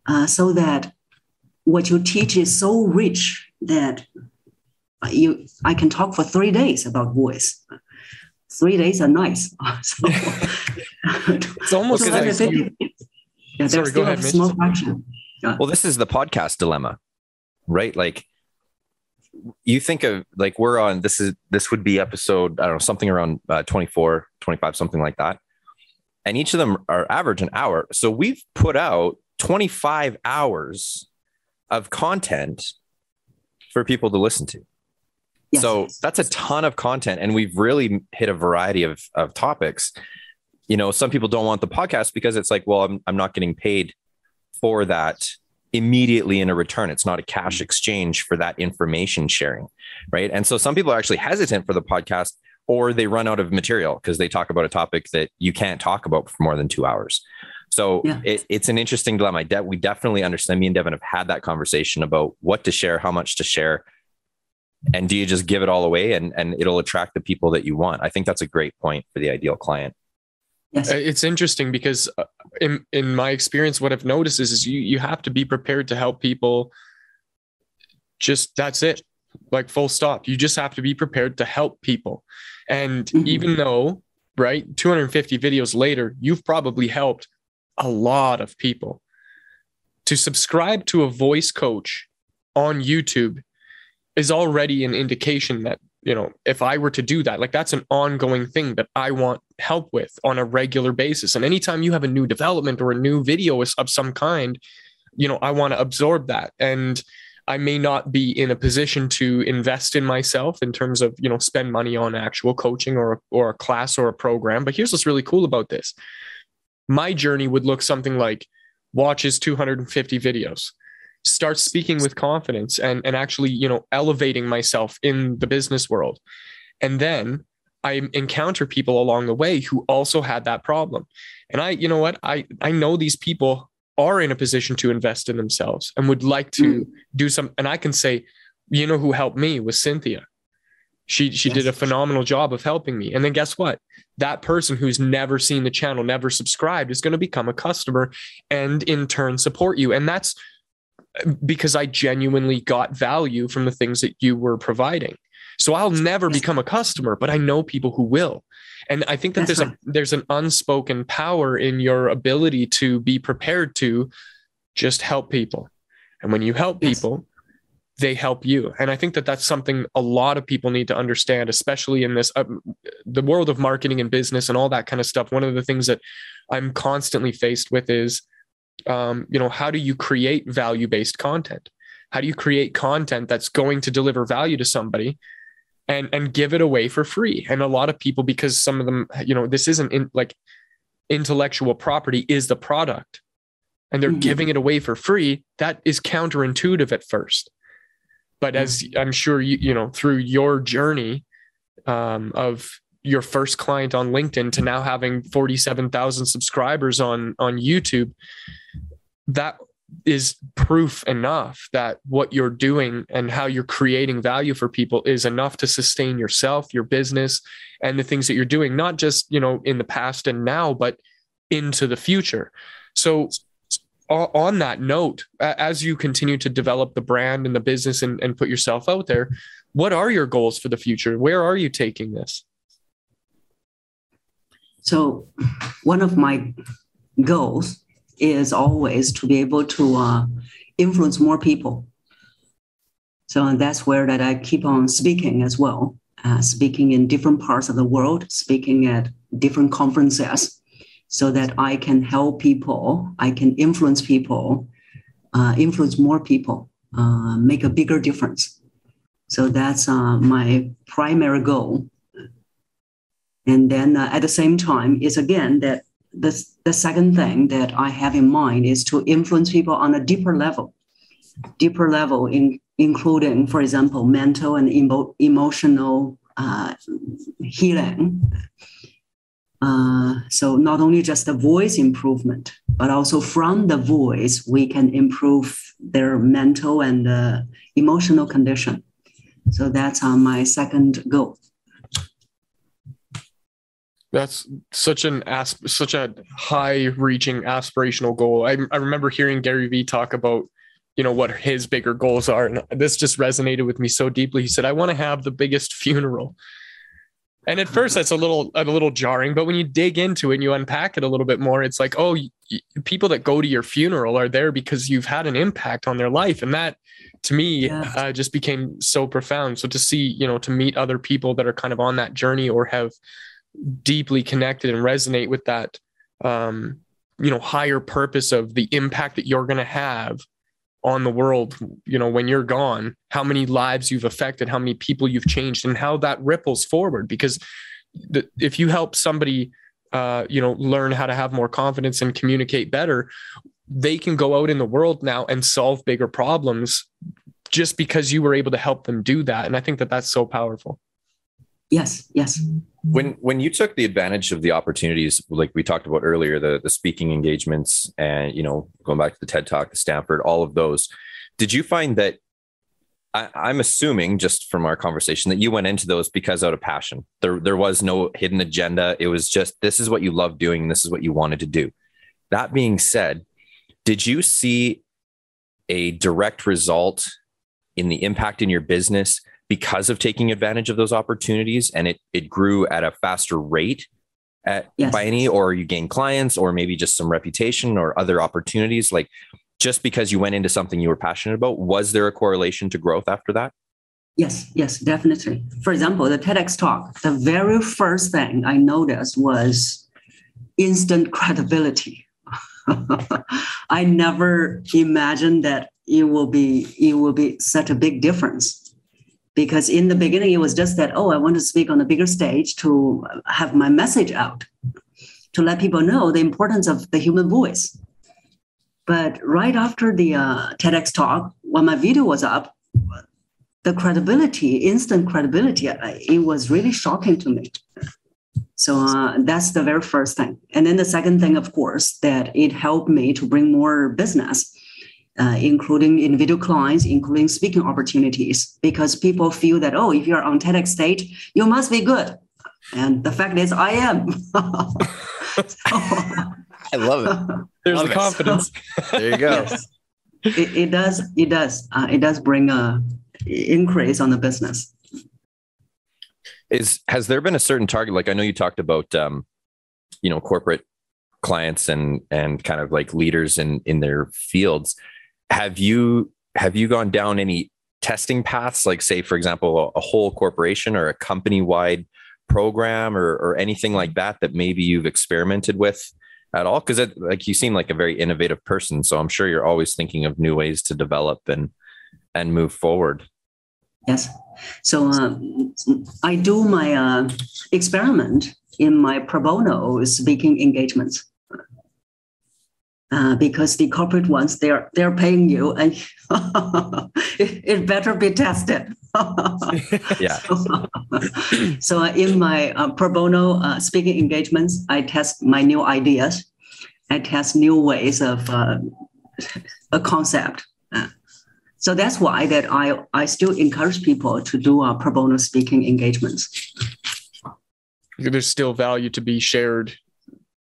uh, so that what you teach is so rich that you I can talk for three days about voice. Three days are nice. so, It's almost Okay, like thanks. you, yeah, Sorry, there's go still ahead, a small fraction. Well, this is the podcast dilemma, right? Like you think of like we're on this is this would be episode i don't know something around uh, 24 25 something like that and each of them are average an hour so we've put out 25 hours of content for people to listen to yes. so that's a ton of content and we've really hit a variety of, of topics you know some people don't want the podcast because it's like well i'm, I'm not getting paid for that immediately in a return. It's not a cash mm. exchange for that information sharing, right? And so some people are actually hesitant for the podcast or they run out of material because they talk about a topic that you can't talk about for more than two hours. So yeah. it, it's an interesting dilemma. De- we definitely understand. Me and Devon have had that conversation about what to share, how much to share, and do you just give it all away and and it'll attract the people that you want? I think that's a great point for the ideal client. Yes. It's interesting because uh, in in my experience, what I've noticed is, is you you have to be prepared to help people. Just that's it, like full stop. You just have to be prepared to help people, and mm-hmm. even though right 250 videos later, you've probably helped a lot of people. To subscribe to a voice coach on YouTube is already an indication that you know, if I were to do that, like that's an ongoing thing that I want help with on a regular basis. And anytime you have a new development or a new video of some kind, you know, I want to absorb that. And I may not be in a position to invest in myself in terms of, you know, spend money on actual coaching or, or a class or a program. But here's what's really cool about this. My journey would look something like watches 250 videos start speaking with confidence and and actually you know elevating myself in the business world. And then i encounter people along the way who also had that problem. And i you know what? I i know these people are in a position to invest in themselves and would like to mm. do some and i can say you know who helped me was cynthia. She she yes. did a phenomenal job of helping me. And then guess what? That person who's never seen the channel never subscribed is going to become a customer and in turn support you. And that's because I genuinely got value from the things that you were providing. So I'll never become a customer, but I know people who will. And I think that That's there's right. a there's an unspoken power in your ability to be prepared to just help people. And when you help yes. people, they help you. And I think that that's something a lot of people need to understand, especially in this uh, the world of marketing and business and all that kind of stuff. One of the things that I'm constantly faced with is um, you know how do you create value based content how do you create content that's going to deliver value to somebody and and give it away for free and a lot of people because some of them you know this isn't in, like intellectual property is the product and they're mm-hmm. giving it away for free that is counterintuitive at first but as mm-hmm. i'm sure you you know through your journey um, of your first client on LinkedIn to now having 47,000 subscribers on on YouTube that is proof enough that what you're doing and how you're creating value for people is enough to sustain yourself, your business, and the things that you're doing, not just, you know, in the past and now, but into the future. So on that note, as you continue to develop the brand and the business and, and put yourself out there, what are your goals for the future? Where are you taking this? So, one of my goals is always to be able to uh, influence more people. So that's where that I keep on speaking as well, uh, speaking in different parts of the world, speaking at different conferences, so that I can help people, I can influence people, uh, influence more people, uh, make a bigger difference. So that's uh, my primary goal. And then uh, at the same time, it's again that the, the second thing that I have in mind is to influence people on a deeper level, deeper level, in, including, for example, mental and emo, emotional uh, healing. Uh, so not only just the voice improvement, but also from the voice, we can improve their mental and uh, emotional condition. So that's uh, my second goal. That's such an asp- such a high-reaching aspirational goal. I, I remember hearing Gary Vee talk about, you know, what his bigger goals are, and this just resonated with me so deeply. He said, "I want to have the biggest funeral." and at first that's a little a little jarring but when you dig into it and you unpack it a little bit more it's like oh y- people that go to your funeral are there because you've had an impact on their life and that to me yeah. uh, just became so profound so to see you know to meet other people that are kind of on that journey or have deeply connected and resonate with that um you know higher purpose of the impact that you're going to have on the world you know when you're gone how many lives you've affected how many people you've changed and how that ripples forward. Because the, if you help somebody uh, you know learn how to have more confidence and communicate better they can go out in the world now and solve bigger problems just because you were able to help them do that. And i think that that's so powerful. Yes yes when when you took the advantage of the opportunities like we talked about earlier the the speaking engagements and you know going back to the ted talk the stanford all of those did you find that I, i'm assuming just from our conversation that you went into those because out of passion? There there was no hidden agenda. It was just this is what you love doing and this is what you wanted to do. That being said did you see a direct result in the impact in your business because of taking advantage of those opportunities and it it grew at a faster rate at yes. by any or you gain clients or maybe just some reputation or other opportunities like just because you went into something you were passionate about was there a correlation to growth after that? Yes yes definitely. For example the tedx talk the very first thing i noticed was instant credibility. I never imagined that it will be it will be such a big difference because in the beginning it was just that oh i want to speak on a bigger stage to have my message out to let people know the importance of the human voice. But right after the uh, tedx talk when my video was up the credibility instant credibility it was really shocking to me. So uh, that's the very first thing. And then the second thing of course that it helped me to bring more business uh, including individual clients, including speaking opportunities, because people feel that, oh, if you're on TEDx stage, you must be good. And the fact is, I am. so, I love it. There's love the it. confidence. there you go. Yes. It, it, does. It does. Uh, it does bring a increase on the business. Is has there been a certain target? Like I know you talked about, um, you know, corporate clients and and kind of like leaders in in their fields have you have you gone down any testing paths? Like say for example a, a whole corporation or a company wide program or, or anything like that that maybe you've experimented with at all? Because like you seem like a very innovative person so i'm sure you're always thinking of new ways to develop and and move forward. Yes. So uh, i do my uh, experiment in my pro bono speaking engagements uh, because the corporate ones they're they're paying you and it, it, better be tested. Yeah. So, so uh, in my uh, pro bono uh, speaking engagements i test my new ideas. I test new ways of uh, a concept. So that's why that i i still encourage people to do pro bono speaking engagements. There's still value to be shared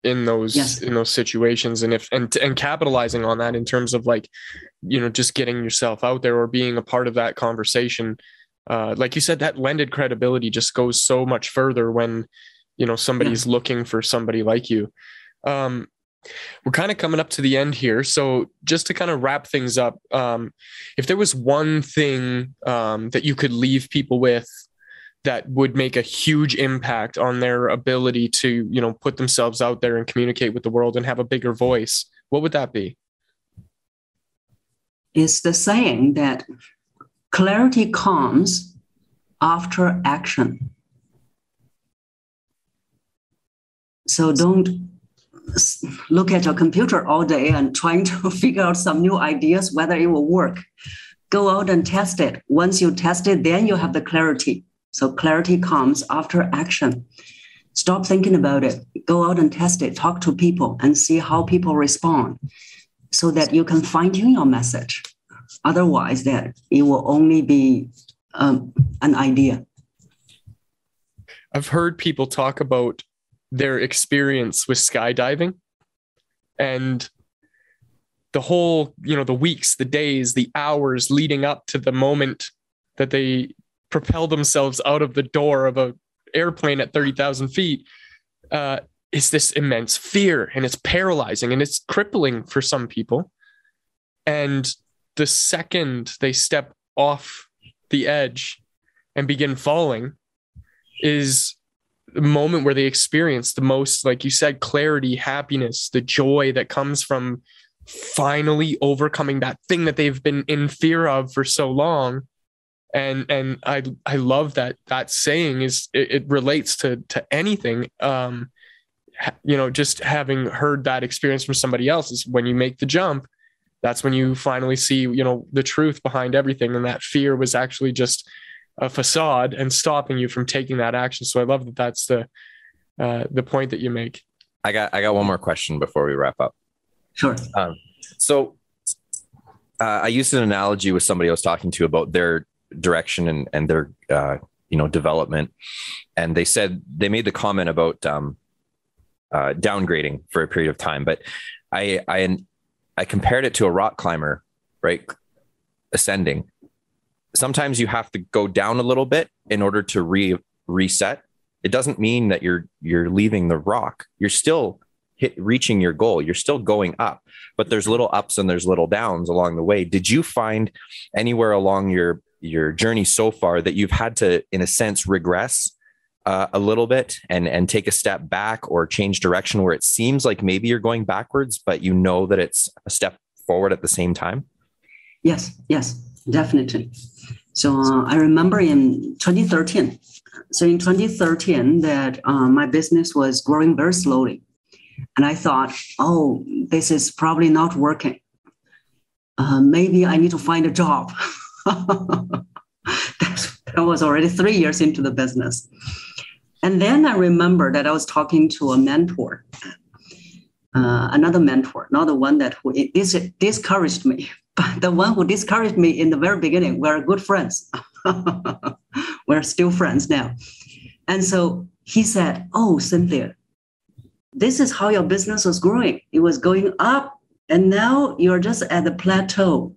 in those yes. in those situations and if and and capitalizing on that in terms of like you know just getting yourself out there or being a part of that conversation uh, like you said that lended credibility just goes so much further when you know somebody's yeah. looking for somebody like you um, we're kind of coming up to the end here so just to kind of wrap things up um, if there was one thing um, that you could leave people with that would make a huge impact on their ability to you know put themselves out there and communicate with the world and have a bigger voice. What would that be? It's the saying that clarity comes after action. So don't look at your computer all day and trying to figure out some new ideas whether it will work. Go out and test it. Once you test it then you have the clarity so clarity comes after action. Stop thinking about it. Go out and test it. Talk to people and see how people respond so that you can fine tune your message. Otherwise, that it will only be um, an idea. I've heard people talk about their experience with skydiving and the whole, you know, the weeks, the days, the hours leading up to the moment that they propel themselves out of the door of a airplane at 30,000 feet uh, is this immense fear and it's paralyzing and it's crippling for some people. And the second they step off the edge and begin falling is the moment where they experience the most, like you said, clarity, happiness, the joy that comes from finally overcoming that thing that they've been in fear of for so long. And and I I love that that saying is it, it relates to to anything. Um, you know, just having heard that experience from somebody else is when you make the jump, that's when you finally see, you know, the truth behind everything. And that fear was actually just a facade and stopping you from taking that action. So I love that that's the uh, the point that you make. I got I got one more question before we wrap up. Sure. Um, so uh, I used an analogy with somebody I was talking to about their direction and and their uh, you know development, and they said they made the comment about um, uh, downgrading for a period of time, but I I I compared it to a rock climber, right? Ascending. Sometimes you have to go down a little bit in order to re reset. It doesn't mean that you're you're leaving the rock. You're still hit reaching your goal. You're still going up, but there's little ups and there's little downs along the way. Did you find anywhere along your your journey so far that you've had to, in a sense, regress uh, a little bit and and take a step back or change direction where it seems like maybe you're going backwards, but you know that it's a step forward at the same time? Yes, yes, definitely. So uh, I remember in 2013. So in 2013, that uh, my business was growing very slowly, and I thought, oh, this is probably not working. Uh, maybe I need to find a job. that was already three years into the business. And then I remember that I was talking to a mentor, uh, another mentor, not the one that who dis- discouraged me, but the one who discouraged me in the very beginning. We're good friends. We're still friends now. And so he said, Oh, Cynthia, this is how your business was growing. It was going up, and now you're just at the plateau.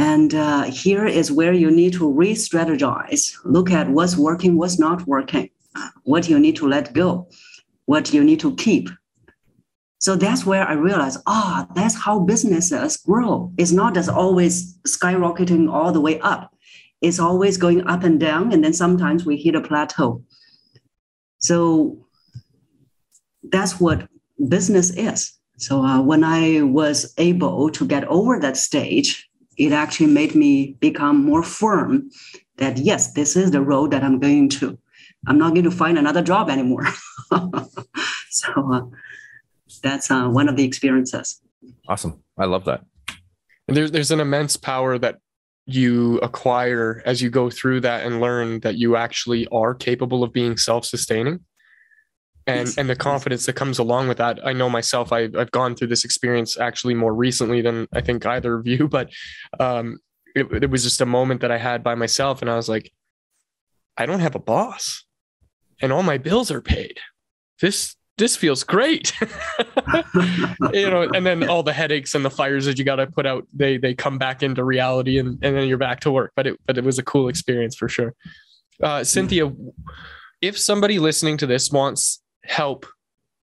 And uh, here is where you need to re strategize, look at what's working, what's not working, what you need to let go, what you need to keep. So that's where I realized, ah, oh, that's how businesses grow. It's not just always skyrocketing all the way up, it's always going up and down. And then sometimes we hit a plateau. So that's what business is. So uh, when I was able to get over that stage, it actually made me become more firm that yes, this is the road that I'm going to. I'm not going to find another job anymore. so uh, that's uh, one of the experiences. Awesome. I love that. There's there's an immense power that you acquire as you go through that and learn that you actually are capable of being self-sustaining and and the confidence that comes along with that. I know myself I, i've gone through this experience actually more recently than i think either of you but um, it, it was just a moment that i had by myself and i was like i don't have a boss and all my bills are paid. This this feels great. You know and then all the headaches and the fires that you got to put out they they come back into reality and, and then you're back to work but it but it was a cool experience for sure. Uh, cynthia if somebody listening to this wants help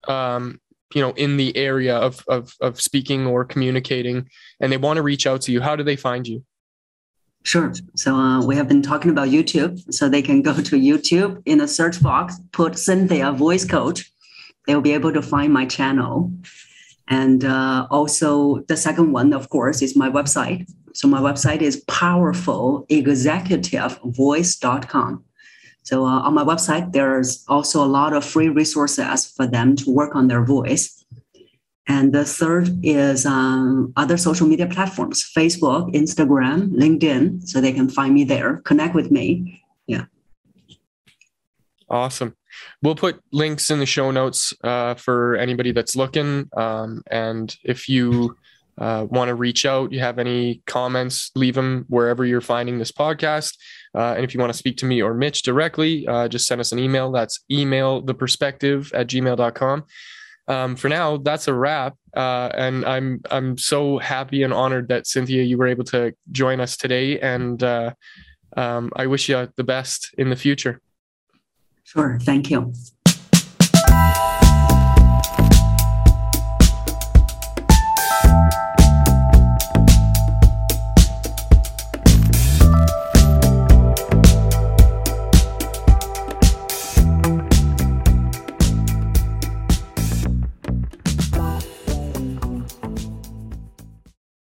um, you know in the area of, of of speaking or communicating and they want to reach out to you. How do they find you? Sure. So uh, we have been talking about youtube. So they can go to youtube in the search box put cynthia voice coach. They'll be able to find my channel. And uh, also the second one of course is my website. So my website is powerfulexecutivevoice.com so uh, on my website, there's also a lot of free resources for them to work on their voice. And the third is um, other social media platforms, Facebook, Instagram, LinkedIn, so they can find me there, connect with me. Yeah. Awesome. We'll put links in the show notes uh, for anybody that's looking. Um, and if you uh, want to reach out, you have any comments, leave them wherever you're finding this podcast. Uh, and if you want to speak to me or Mitch directly, uh, just send us an email. That's email the perspective at gmail.com. Um, for now, that's a wrap. Uh, and I'm I'm so happy and honored that Cynthia, you were able to join us today. And uh, um, I wish you the best in the future. Sure. Thank you.